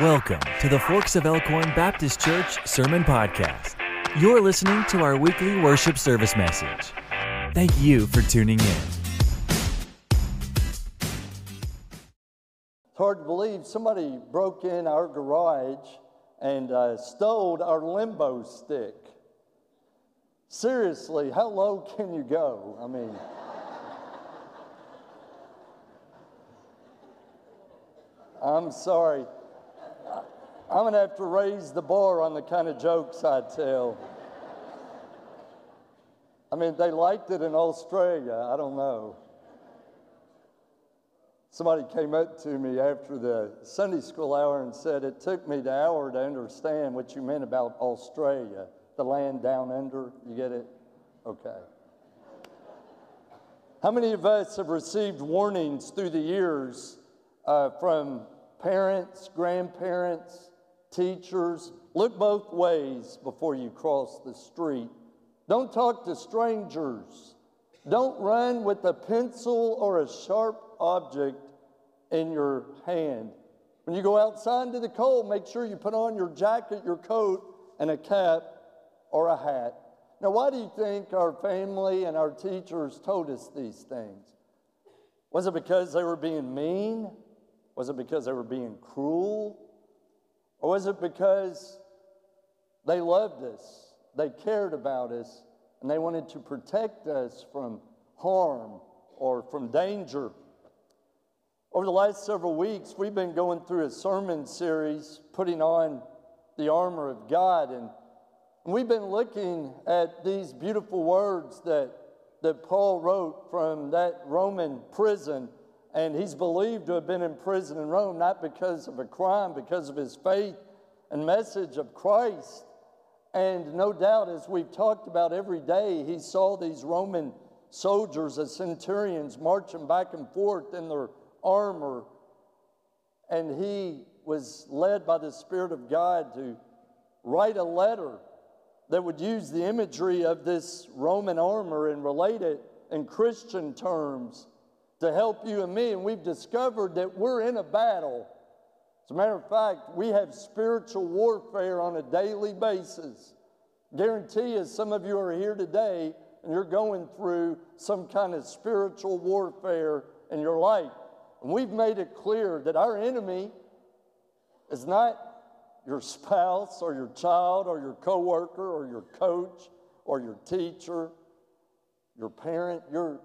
Welcome to the Forks of Elkhorn Baptist Church Sermon Podcast. You're listening to our weekly worship service message. Thank you for tuning in. It's hard to believe somebody broke in our garage and uh, stole our limbo stick. Seriously, how low can you go? I mean, I'm sorry. I'm going to have to raise the bar on the kind of jokes I tell. I mean, they liked it in Australia. I don't know. Somebody came up to me after the Sunday school hour and said, It took me the hour to understand what you meant about Australia, the land down under. You get it? Okay. How many of us have received warnings through the years uh, from parents, grandparents, teachers, look both ways before you cross the street. Don't talk to strangers. Don't run with a pencil or a sharp object in your hand. When you go outside into the cold, make sure you put on your jacket, your coat, and a cap or a hat. Now, why do you think our family and our teachers told us these things? Was it because they were being mean? Was it because they were being cruel? Or was it because they loved us, they cared about us, and they wanted to protect us from harm or from danger? Over the last several weeks, we've been going through a sermon series putting on the armor of God. And we've been looking at these beautiful words that, that Paul wrote from that Roman prison and he's believed to have been in prison in Rome not because of a crime, because of his faith and message of Christ. And no doubt, as we've talked about every day, he saw these Roman soldiers as centurions marching back and forth in their armor. And he was led by the Spirit of God to write a letter that would use the imagery of this Roman armor and relate it in Christian terms to help you and me. And we've discovered that we're in a battle. As a matter of fact, we have spiritual warfare on a daily basis. Guarantee you, some of you are here today and you're going through some kind of spiritual warfare in your life. And we've made it clear that our enemy is not your spouse or your child or your coworker or your coach or your teacher, your parent. Your,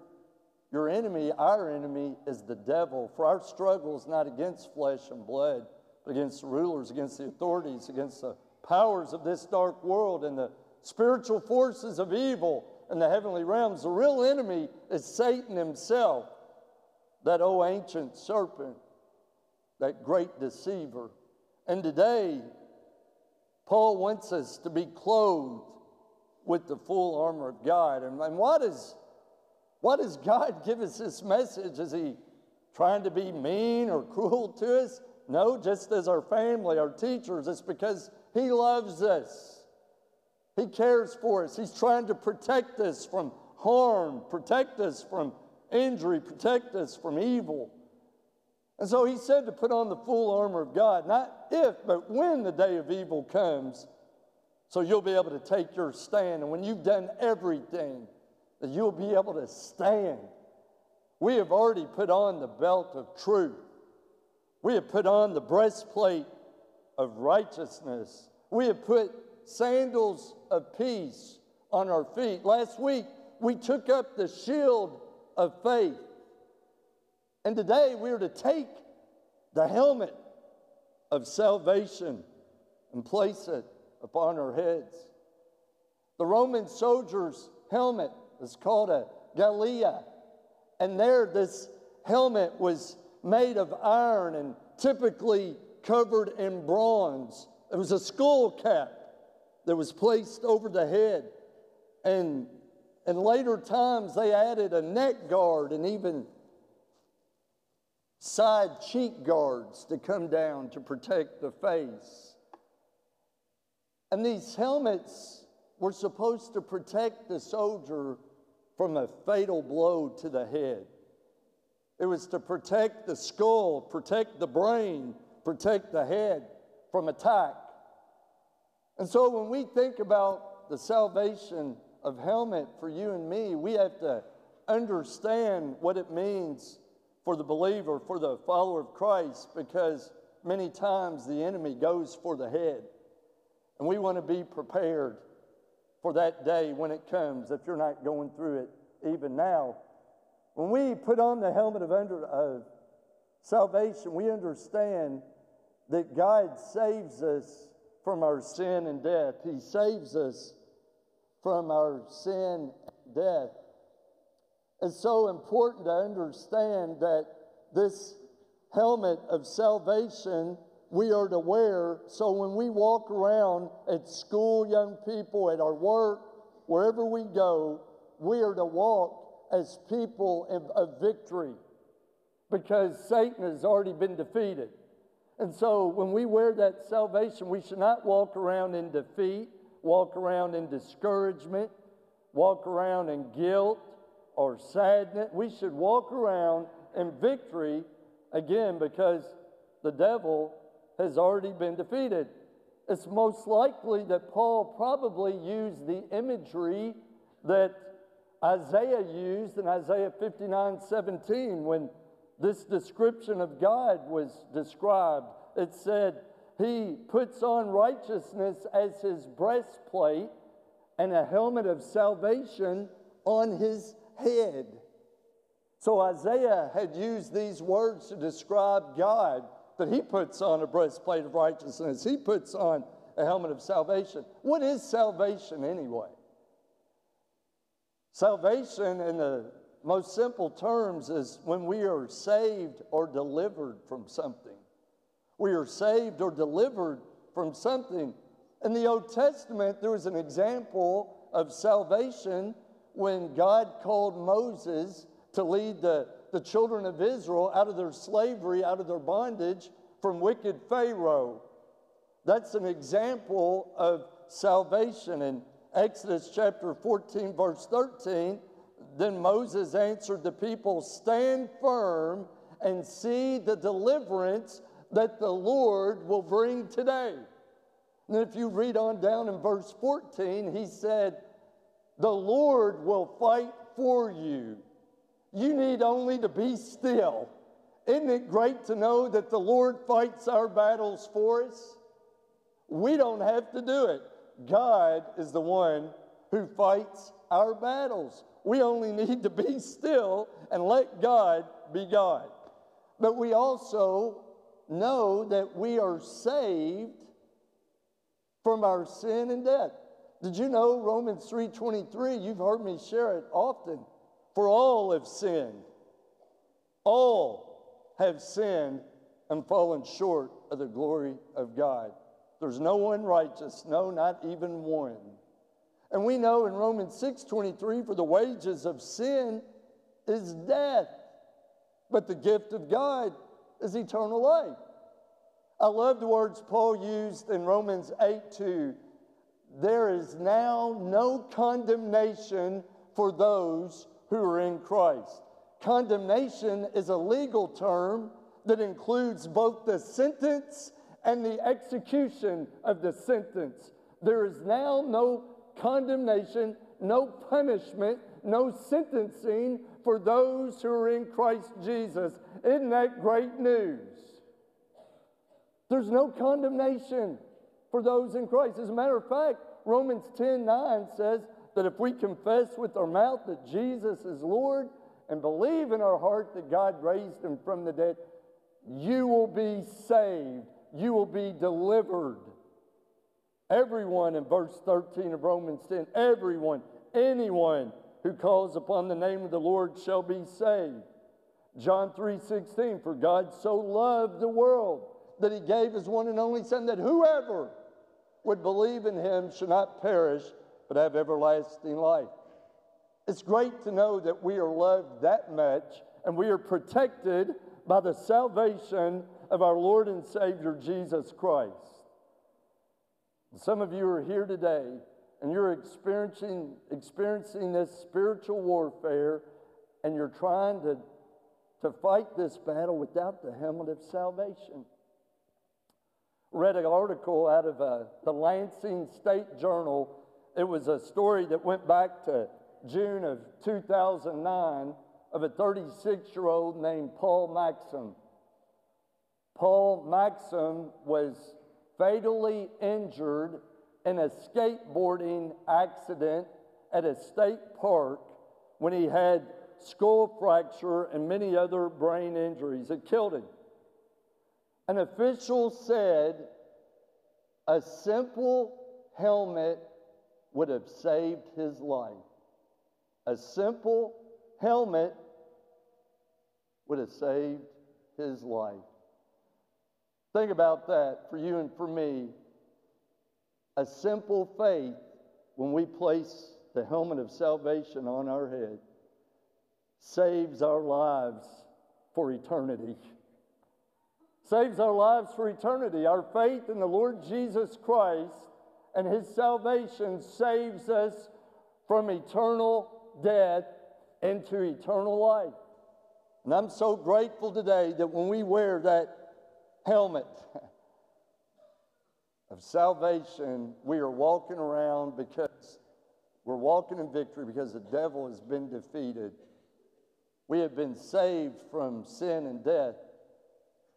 your enemy, our enemy, is the devil. For our struggle is not against flesh and blood, but against the rulers, against the authorities, against the powers of this dark world and the spiritual forces of evil in the heavenly realms. The real enemy is Satan himself, that old ancient serpent, that great deceiver. And today, Paul wants us to be clothed with the full armor of God. And, and what is why does God give us this message? Is He trying to be mean or cruel to us? No, just as our family, our teachers, it's because He loves us. He cares for us. He's trying to protect us from harm, protect us from injury, protect us from evil. And so He said to put on the full armor of God, not if, but when the day of evil comes, so you'll be able to take your stand. And when you've done everything, that you'll be able to stand. We have already put on the belt of truth. We have put on the breastplate of righteousness. We have put sandals of peace on our feet. Last week, we took up the shield of faith. And today, we are to take the helmet of salvation and place it upon our heads. The Roman soldier's helmet it's called a galea. And there, this helmet was made of iron and typically covered in bronze. It was a skull cap that was placed over the head. And in later times, they added a neck guard and even side cheek guards to come down to protect the face. And these helmets were supposed to protect the soldier from a fatal blow to the head. It was to protect the skull, protect the brain, protect the head. from attack. And so when we think about the salvation of helmet for you and me, we have to understand what it means for the believer, for the follower of Christ, because many times the enemy goes for the head. And we want to be prepared for that day when it comes if you're not going through it even now. When we put on the helmet of, under, of salvation, we understand that God saves us from our sin and death. He saves us from our sin and death. It's so important to understand that this helmet of salvation we are to wear so when we walk around at school, young people, at our work, wherever we go, we are to walk as people of, of victory because Satan has already been defeated. And so when we wear that salvation, we should not walk around in defeat, walk around in discouragement, walk around in guilt or sadness. We should walk around in victory again because the devil has already been defeated. It's most likely that Paul probably used the imagery that Isaiah used in Isaiah 59 17 when this description of God was described. It said, He puts on righteousness as his breastplate and a helmet of salvation on his head. So Isaiah had used these words to describe God that he puts on a breastplate of righteousness, he puts on a helmet of salvation. What is salvation anyway? Salvation, in the most simple terms, is when we are saved or delivered from something. We are saved or delivered from something. In the Old Testament, there was an example of salvation when God called Moses to lead the the children of Israel out of their slavery, out of their bondage from wicked Pharaoh. That's an example of salvation. In Exodus chapter 14, verse 13, then Moses answered the people, Stand firm and see the deliverance that the Lord will bring today. And if you read on down in verse 14, he said, The Lord will fight for you you need only to be still. Isn't it great to know that the Lord fights our battles for us? We don't have to do it. God is the one who fights our battles. We only need to be still and let God be God. But we also know that we are saved from our sin and death. Did you know Romans 3:23? You've heard me share it often. For all have sinned. All have sinned and fallen short of the glory of God. There's no one righteous, no, not even one. And we know in Romans 6:23 for the wages of sin is death, but the gift of God is eternal life. I love the words Paul used in Romans 8 2. There is now no condemnation for those who are in Christ. Condemnation is a legal term that includes both the sentence and the execution of the sentence. There is now no condemnation, no punishment, no sentencing for those who are in Christ Jesus. Isn't that great news? There's no condemnation for those in Christ. As a matter of fact, Romans 10 9 says, that if we confess with our mouth that Jesus is Lord and believe in our heart that God raised him from the dead, you will be saved. You will be delivered. Everyone in verse 13 of Romans 10, everyone, anyone who calls upon the name of the Lord shall be saved. John 3:16 for God so loved the world that he gave his one and only son that whoever would believe in him should not perish but have everlasting life. It's great to know that we are loved that much and we are protected by the salvation of our Lord and Savior Jesus Christ. Some of you are here today and you're experiencing, experiencing this spiritual warfare and you're trying to, to fight this battle without the helmet of salvation. read an article out of uh, the Lansing State Journal. It was a story that went back to June of 2009 of a 36 year old named Paul Maxim. Paul Maxim was fatally injured in a skateboarding accident at a state park when he had skull fracture and many other brain injuries. It killed him. An official said a simple helmet would have saved his life. A simple helmet would have saved his life. Think about that for you and for me. A simple faith, when we place the helmet of salvation on our head, saves our lives for eternity. Saves our lives for eternity. Our faith in the Lord Jesus Christ and His salvation saves us from eternal death into eternal life. And I'm so grateful today that when we wear that helmet of salvation, we are walking around because we're walking in victory because the devil has been defeated. We have been saved from sin and death.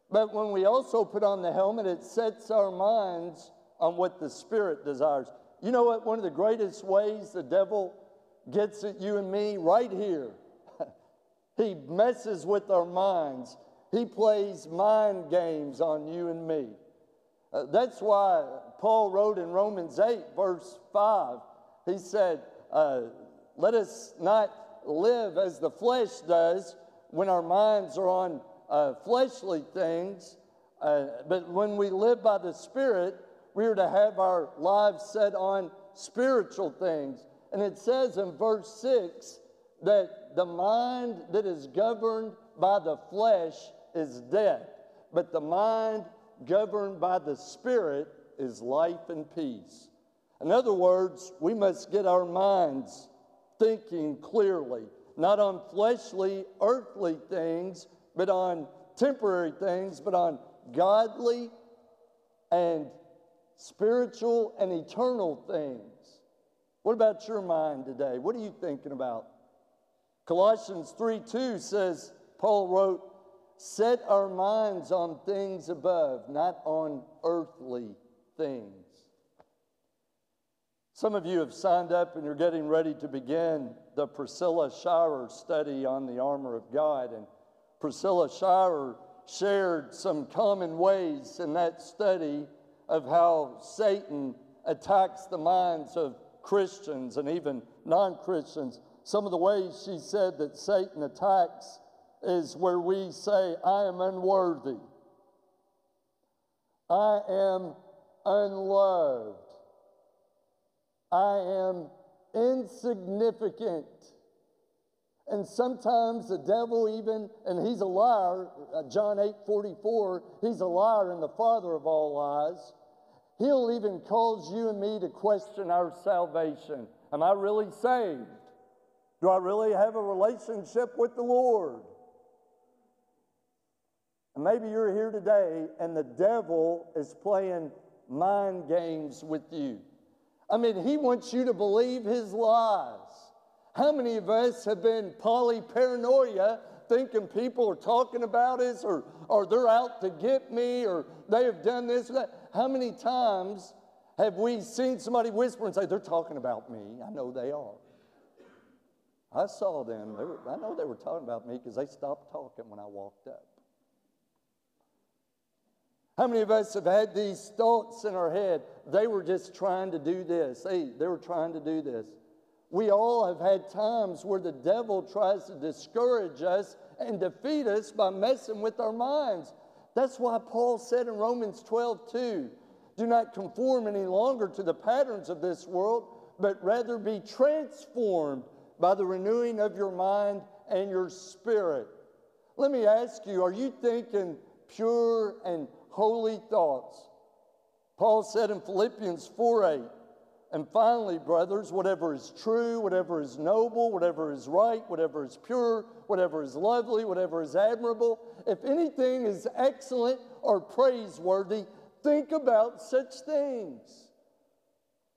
But when we also put on the helmet, it sets our minds on what the Spirit desires. You know what? One of the greatest ways the devil gets at you and me right here. he messes with our minds. He plays mind games on you and me. Uh, that's why Paul wrote in Romans 8, verse 5, he said, uh, Let us not live as the flesh does when our minds are on uh, fleshly things, uh, but when we live by the Spirit, we are to have our lives set on spiritual things. And it says in verse 6 that the mind that is governed by the flesh is death, but the mind governed by the Spirit is life and peace. In other words, we must get our minds thinking clearly, not on fleshly, earthly things, but on temporary things, but on godly and spiritual and eternal things. What about your mind today? What are you thinking about? Colossians 3 2 says, Paul wrote, Set our minds on things above, not on earthly things. Some of you have signed up and you're getting ready to begin the Priscilla Shirer study on the armor of God. And Priscilla Shirer shared some common ways in that study of how Satan attacks the minds of Christians and even non Christians. Some of the ways she said that Satan attacks is where we say, I am unworthy. I am unloved. I am insignificant. And sometimes the devil even, and he's a liar, uh, John 8 44, he's a liar and the father of all lies. He'll even cause you and me to question our salvation. Am I really saved? Do I really have a relationship with the Lord? And maybe you're here today and the devil is playing mind games with you. I mean, he wants you to believe his lies. How many of us have been polyparanoia thinking people are talking about us or, or they're out to get me or they have done this or that? How many times have we seen somebody whisper and say, They're talking about me? I know they are. I saw them. Were, I know they were talking about me because they stopped talking when I walked up. How many of us have had these thoughts in our head? They were just trying to do this. Hey, they were trying to do this. We all have had times where the devil tries to discourage us and defeat us by messing with our minds. That's why Paul said in Romans 12, 2, do not conform any longer to the patterns of this world, but rather be transformed by the renewing of your mind and your spirit. Let me ask you, are you thinking pure and holy thoughts. Paul said in Philippians 4 8, and finally, brothers, whatever is true, whatever is noble, whatever is right, whatever is pure, whatever is lovely, whatever is admirable, if anything is excellent or praiseworthy, think about such things?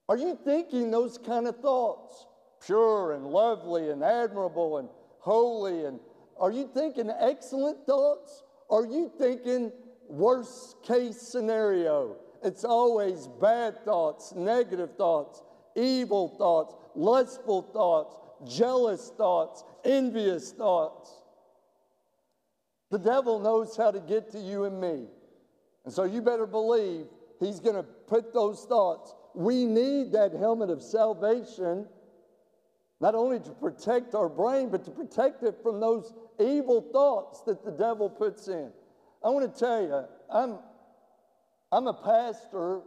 Are you thinking those kind of thoughts? Pure and lovely and admirable and holy and are you thinking excellent thoughts? Are you thinking worst case scenario? It's always bad thoughts, negative thoughts, evil thoughts, lustful thoughts, jealous thoughts, envious thoughts. The devil knows how to get to you and me. And so you better believe he's going to put those thoughts. We need that helmet of salvation, not only to protect our brain, but to protect it from those evil thoughts that the devil puts in. I want to tell you, I'm, I'm a pastor,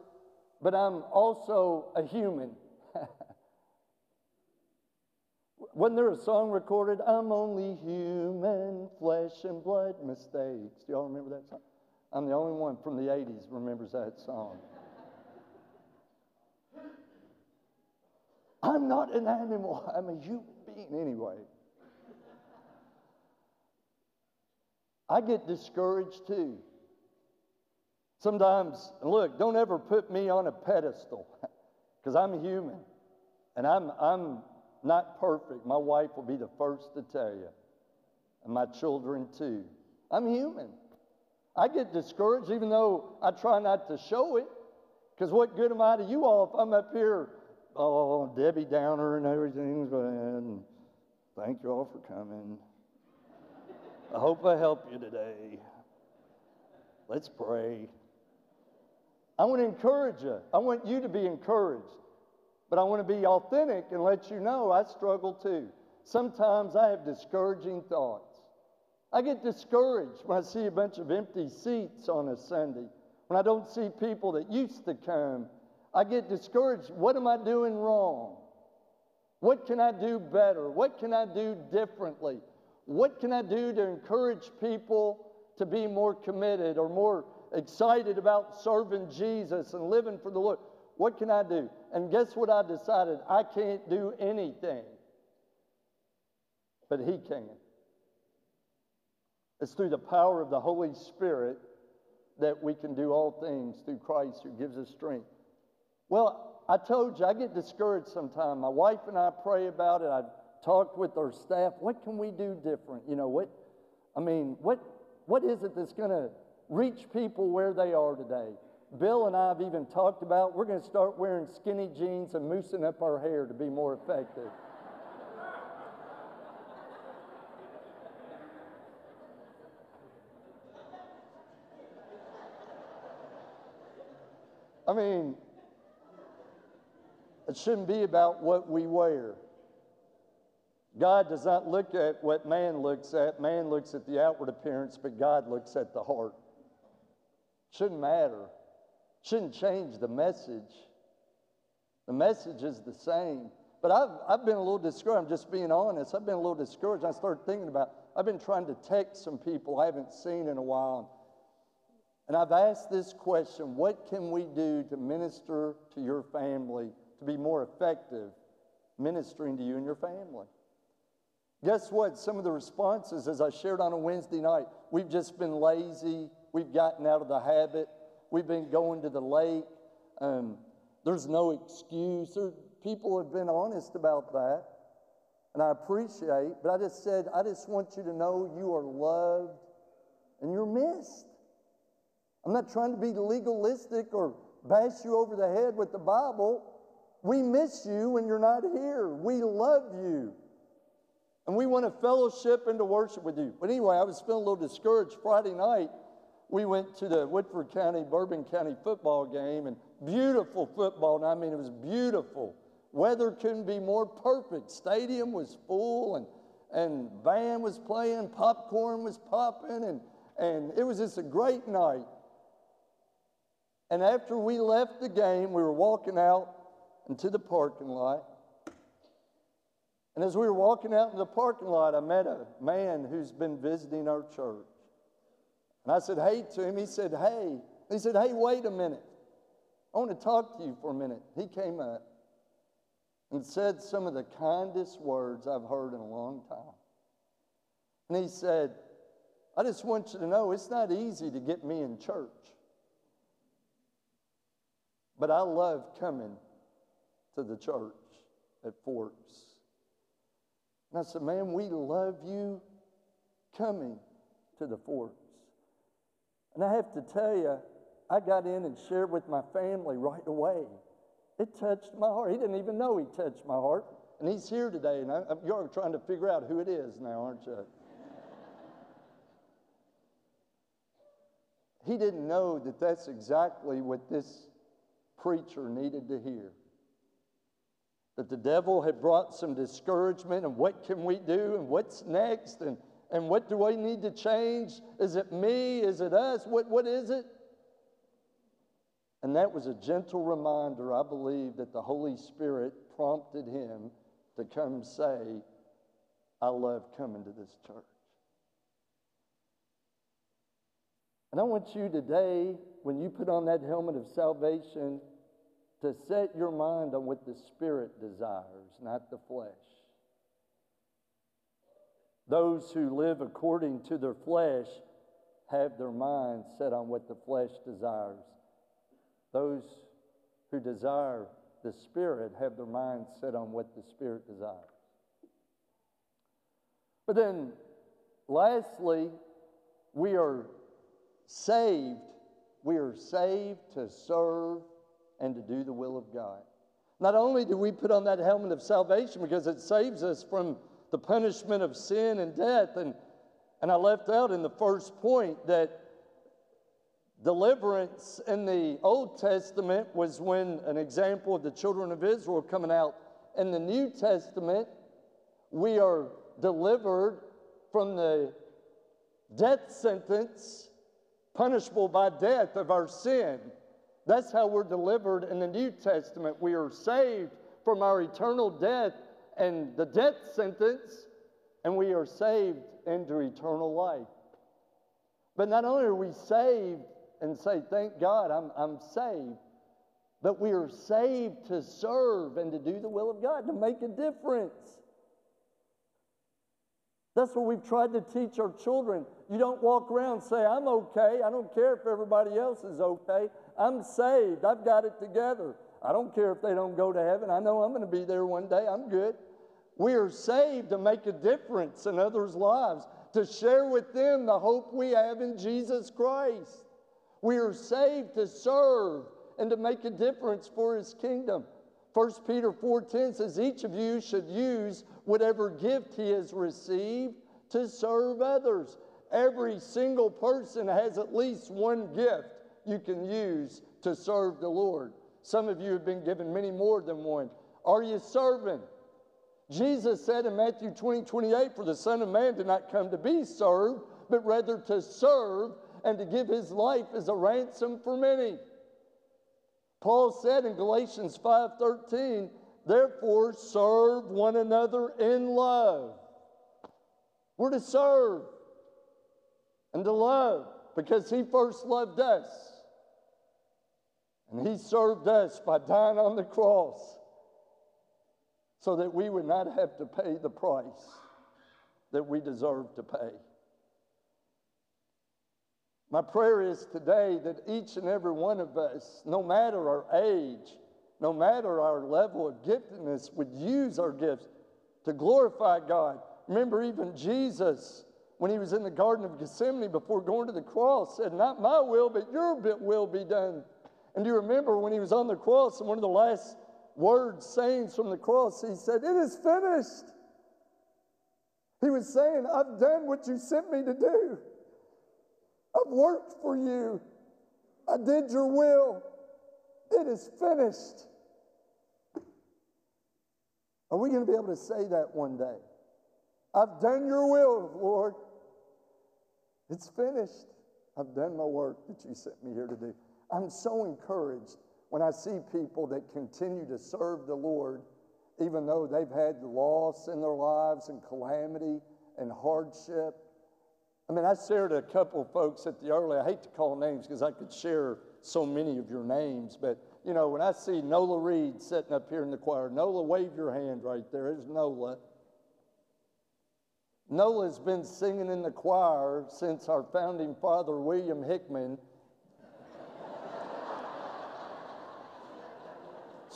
but I'm also a human. Wasn't there a song recorded? I'm only human, flesh and blood mistakes. Do y'all remember that song? I'm the only one from the 80s remembers that song. I'm not an animal, I'm a human being anyway. I get discouraged too. Sometimes, look, don't ever put me on a pedestal because I'm human and I'm, I'm not perfect. My wife will be the first to tell you, and my children too. I'm human. I get discouraged even though I try not to show it because what good am I to you all if I'm up here, oh, Debbie Downer and everything, and thank you all for coming. I hope I help you today. Let's pray. I want to encourage you. I want you to be encouraged. But I want to be authentic and let you know I struggle too. Sometimes I have discouraging thoughts. I get discouraged when I see a bunch of empty seats on a Sunday, when I don't see people that used to come. I get discouraged. What am I doing wrong? What can I do better? What can I do differently? What can I do to encourage people to be more committed or more excited about serving Jesus and living for the Lord? What can I do? And guess what I decided? I can't do anything, but He can. It's through the power of the Holy Spirit that we can do all things through Christ who gives us strength. Well, I told you I get discouraged sometimes. My wife and I pray about it. I talked with our staff. What can we do different? You know, what, I mean, what, what is it that's going to reach people where they are today? Bill and I have even talked about we're going to start wearing skinny jeans and moosing up our hair to be more effective. I mean, it shouldn't be about what we wear. God does not look at what man looks at. Man looks at the outward appearance, but God looks at the heart. Shouldn't matter. Shouldn't change the message. The message is the same. But I've, I've been a little discouraged. I'm just being honest. I've been a little discouraged. I started thinking about, I've been trying to text some people I haven't seen in a while. And I've asked this question What can we do to minister to your family to be more effective ministering to you and your family? Guess what? Some of the responses, as I shared on a Wednesday night, we've just been lazy. We've gotten out of the habit. We've been going to the lake. Um, there's no excuse. There, people have been honest about that. And I appreciate, but I just said, I just want you to know you are loved and you're missed. I'm not trying to be legalistic or bash you over the head with the Bible. We miss you when you're not here. We love you. And we want to fellowship and to worship with you. But anyway, I was feeling a little discouraged Friday night. We went to the Woodford County, Bourbon County football game, and beautiful football. And I mean, it was beautiful. Weather couldn't be more perfect. Stadium was full, and, and band was playing, popcorn was popping, and, and it was just a great night. And after we left the game, we were walking out into the parking lot. And as we were walking out in the parking lot, I met a man who's been visiting our church. And I said, hey to him. He said, hey. He said, hey, wait a minute. I want to talk to you for a minute. He came up and said some of the kindest words I've heard in a long time. And he said, I just want you to know it's not easy to get me in church. But I love coming to the church at Forks. And I said, Man, we love you coming to the Forks. And I have to tell you, I got in and shared with my family right away. It touched my heart. He didn't even know he touched my heart. And he's here today, and I, you're trying to figure out who it is now, aren't you? he didn't know that that's exactly what this preacher needed to hear. That the devil had brought some discouragement, and what can we do, and what's next, and, and what do I need to change? Is it me? Is it us? What, what is it? And that was a gentle reminder, I believe, that the Holy Spirit prompted him to come say, I love coming to this church. And I want you today, when you put on that helmet of salvation, to set your mind on what the Spirit desires, not the flesh. Those who live according to their flesh have their mind set on what the flesh desires. Those who desire the Spirit have their mind set on what the Spirit desires. But then, lastly, we are saved. We are saved to serve and to do the will of God. Not only do we put on that helmet of salvation because it saves us from the punishment of sin and death, and, and I left out in the first point that deliverance in the Old Testament was when an example of the children of Israel coming out. In the New Testament, we are delivered from the death sentence punishable by death of our sin. That's how we're delivered in the New Testament. We are saved from our eternal death and the death sentence, and we are saved into eternal life. But not only are we saved and say, Thank God I'm, I'm saved, but we are saved to serve and to do the will of God, to make a difference. That's what we've tried to teach our children. You don't walk around say, I'm okay. I don't care if everybody else is okay. I'm saved. I've got it together. I don't care if they don't go to heaven. I know I'm going to be there one day. I'm good. We are saved to make a difference in others' lives, to share with them the hope we have in Jesus Christ. We are saved to serve and to make a difference for his kingdom. 1 Peter 4:10 says each of you should use whatever gift he has received to serve others. Every single person has at least one gift you can use to serve the Lord. Some of you have been given many more than one. Are you serving? Jesus said in Matthew 20, 28, For the Son of Man did not come to be served, but rather to serve and to give his life as a ransom for many. Paul said in Galatians 5:13, therefore serve one another in love. We're to serve and to love because he first loved us. And he served us by dying on the cross so that we would not have to pay the price that we deserve to pay. My prayer is today that each and every one of us, no matter our age, no matter our level of giftedness, would use our gifts to glorify God. Remember, even Jesus, when he was in the Garden of Gethsemane before going to the cross, said, Not my will, but your will be done. And do you remember when he was on the cross and one of the last words, sayings from the cross, he said, It is finished. He was saying, I've done what you sent me to do. I've worked for you. I did your will. It is finished. Are we going to be able to say that one day? I've done your will, Lord. It's finished. I've done my work that you sent me here to do. I'm so encouraged when I see people that continue to serve the Lord, even though they've had loss in their lives and calamity and hardship. I mean, I shared a couple folks at the early, I hate to call names because I could share so many of your names, but you know, when I see Nola Reed sitting up here in the choir, Nola, wave your hand right there. There's Nola. Nola's been singing in the choir since our founding father, William Hickman.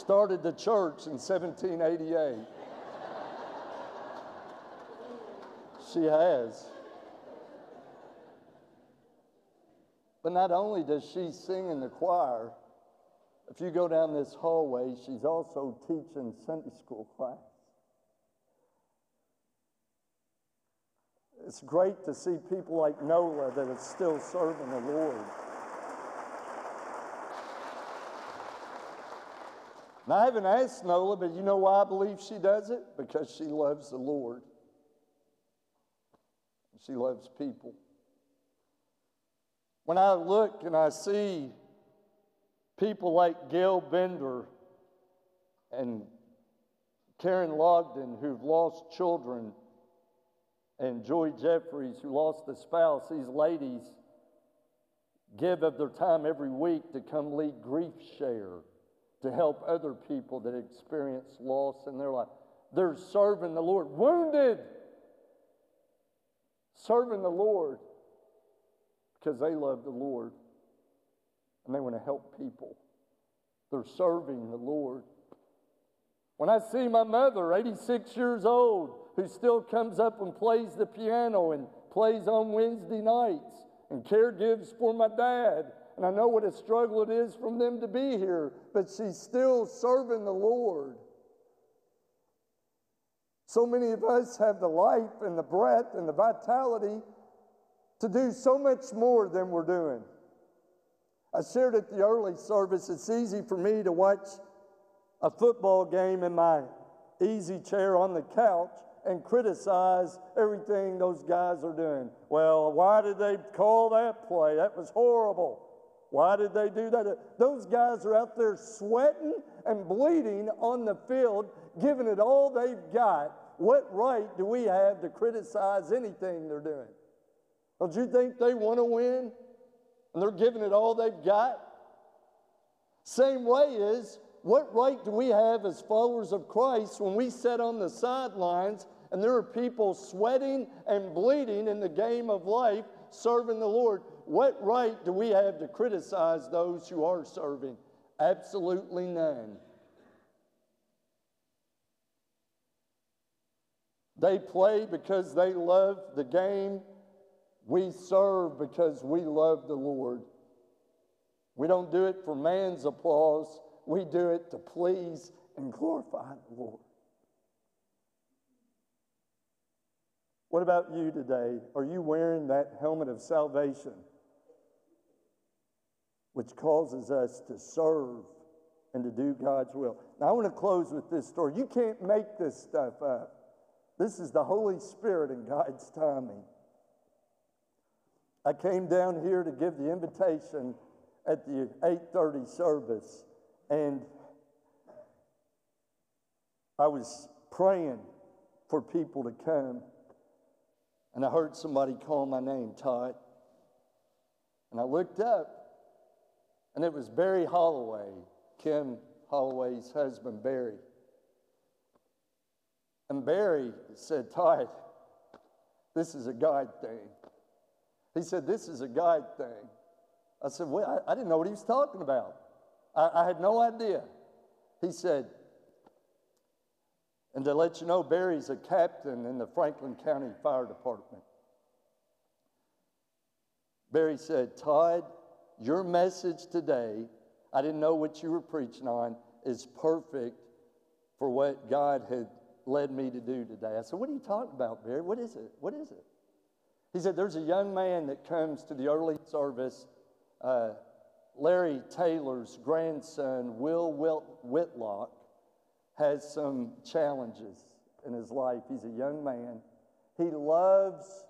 Started the church in 1788. she has. But not only does she sing in the choir, if you go down this hallway, she's also teaching Sunday school class. It's great to see people like Nola that are still serving the Lord. I haven't asked Nola, but you know why I believe she does it? Because she loves the Lord. She loves people. When I look and I see people like Gail Bender and Karen Logden who've lost children, and Joy Jeffries who lost a spouse, these ladies give of their time every week to come lead Grief Share to help other people that experience loss in their life. They're serving the Lord, wounded, serving the Lord because they love the Lord and they want to help people. They're serving the Lord. When I see my mother, 86 years old, who still comes up and plays the piano and plays on Wednesday nights and caregives for my dad, and I know what a struggle it is from them to be here, but she's still serving the Lord. So many of us have the life and the breath and the vitality to do so much more than we're doing. I shared at the early service, it's easy for me to watch a football game in my easy chair on the couch and criticize everything those guys are doing. Well, why did they call that play? That was horrible. Why did they do that? Those guys are out there sweating and bleeding on the field, giving it all they've got. What right do we have to criticize anything they're doing? Don't you think they want to win? And they're giving it all they've got? Same way is, what right do we have as followers of Christ when we sit on the sidelines and there are people sweating and bleeding in the game of life serving the Lord? What right do we have to criticize those who are serving? Absolutely none. They play because they love the game. We serve because we love the Lord. We don't do it for man's applause, we do it to please and glorify the Lord. What about you today? Are you wearing that helmet of salvation? Which causes us to serve and to do God's will. Now, I want to close with this story. You can't make this stuff up. This is the Holy Spirit and God's timing. I came down here to give the invitation at the 8:30 service and I was praying for people to come and I heard somebody call my name, Todd. And I looked up and it was Barry Holloway, Kim Holloway's husband, Barry. And Barry said, Todd, this is a God thing. He said, This is a God thing. I said, Well, I, I didn't know what he was talking about. I, I had no idea. He said, and to let you know, Barry's a captain in the Franklin County Fire Department. Barry said, Todd, your message today, I didn't know what you were preaching on, is perfect for what God had led me to do today. I said, What are you talking about, Barry? What is it? What is it? He said, There's a young man that comes to the early service. Uh, Larry Taylor's grandson, Will Whitlock, has some challenges in his life. He's a young man. He loves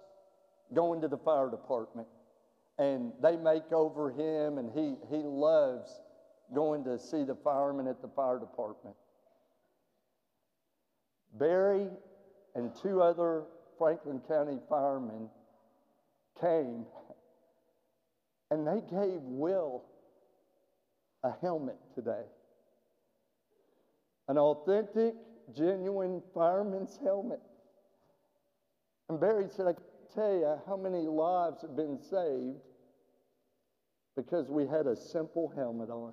going to the fire department and they make over him, and he, he loves going to see the firemen at the fire department. Barry and two other Franklin County firemen came and they gave Will a helmet today. An authentic, genuine fireman's helmet. And Barry said, I can't tell you how many lives have been saved because we had a simple helmet on.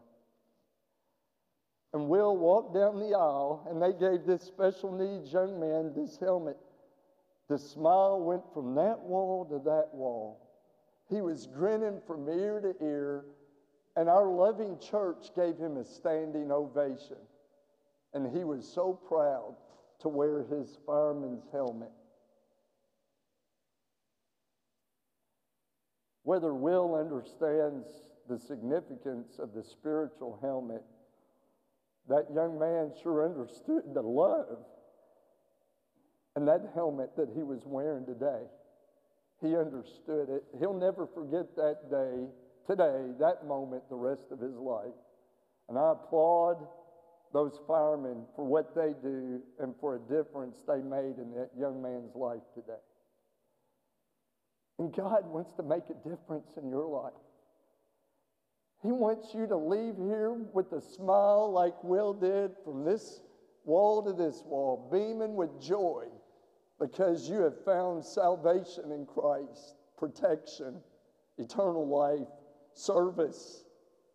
And Will walked down the aisle, and they gave this special needs young man this helmet. The smile went from that wall to that wall. He was grinning from ear to ear, and our loving church gave him a standing ovation. And he was so proud to wear his fireman's helmet. Whether Will understands the significance of the spiritual helmet that young man sure understood the love and that helmet that he was wearing today. He understood it. He'll never forget that day, today, that moment, the rest of his life. And I applaud those firemen for what they do and for a difference they made in that young man's life today. And God wants to make a difference in your life. He wants you to leave here with a smile like Will did from this wall to this wall, beaming with joy because you have found salvation in Christ, protection, eternal life, service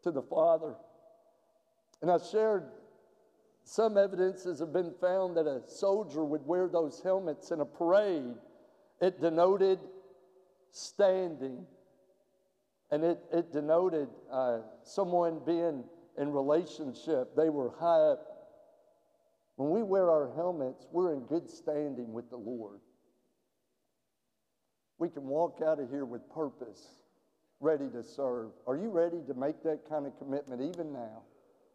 to the Father. And I shared some evidences have been found that a soldier would wear those helmets in a parade. It denoted standing and it, it denoted uh, someone being in relationship. They were high up. When we wear our helmets, we're in good standing with the Lord. We can walk out of here with purpose, ready to serve. Are you ready to make that kind of commitment even now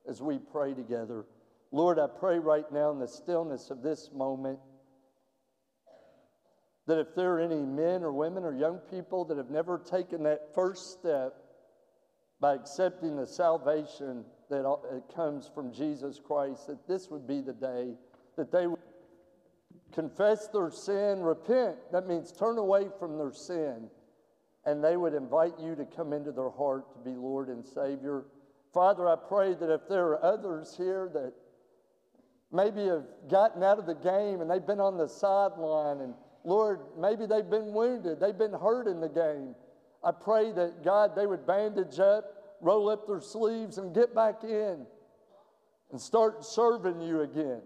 as we pray together? Lord, I pray right now in the stillness of this moment that if there are any men or women or young people that have never taken that first step by accepting the salvation that comes from Jesus Christ, that this would be the day that they would confess their sin, repent. That means turn away from their sin. And they would invite you to come into their heart to be Lord and Savior. Father, I pray that if there are others here that maybe have gotten out of the game and they've been on the sideline and Lord, maybe they've been wounded, they've been hurt in the game. I pray that God, they would bandage up, roll up their sleeves, and get back in and start serving you again.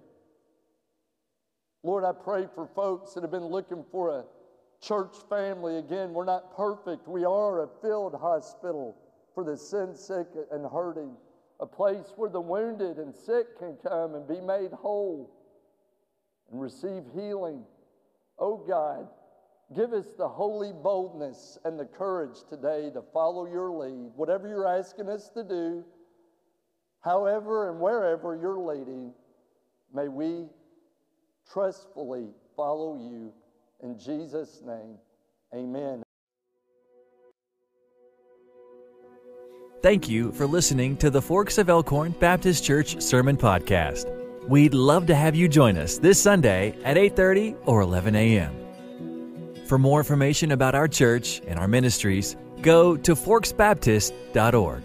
Lord, I pray for folks that have been looking for a church family. Again, we're not perfect. We are a field hospital for the sin sick and hurting, a place where the wounded and sick can come and be made whole and receive healing. Oh God, give us the holy boldness and the courage today to follow your lead. Whatever you're asking us to do, however and wherever you're leading, may we trustfully follow you. In Jesus' name, amen. Thank you for listening to the Forks of Elkhorn Baptist Church Sermon Podcast. We'd love to have you join us this Sunday at 8:30 or 11 a.m. For more information about our church and our ministries, go to forksbaptist.org.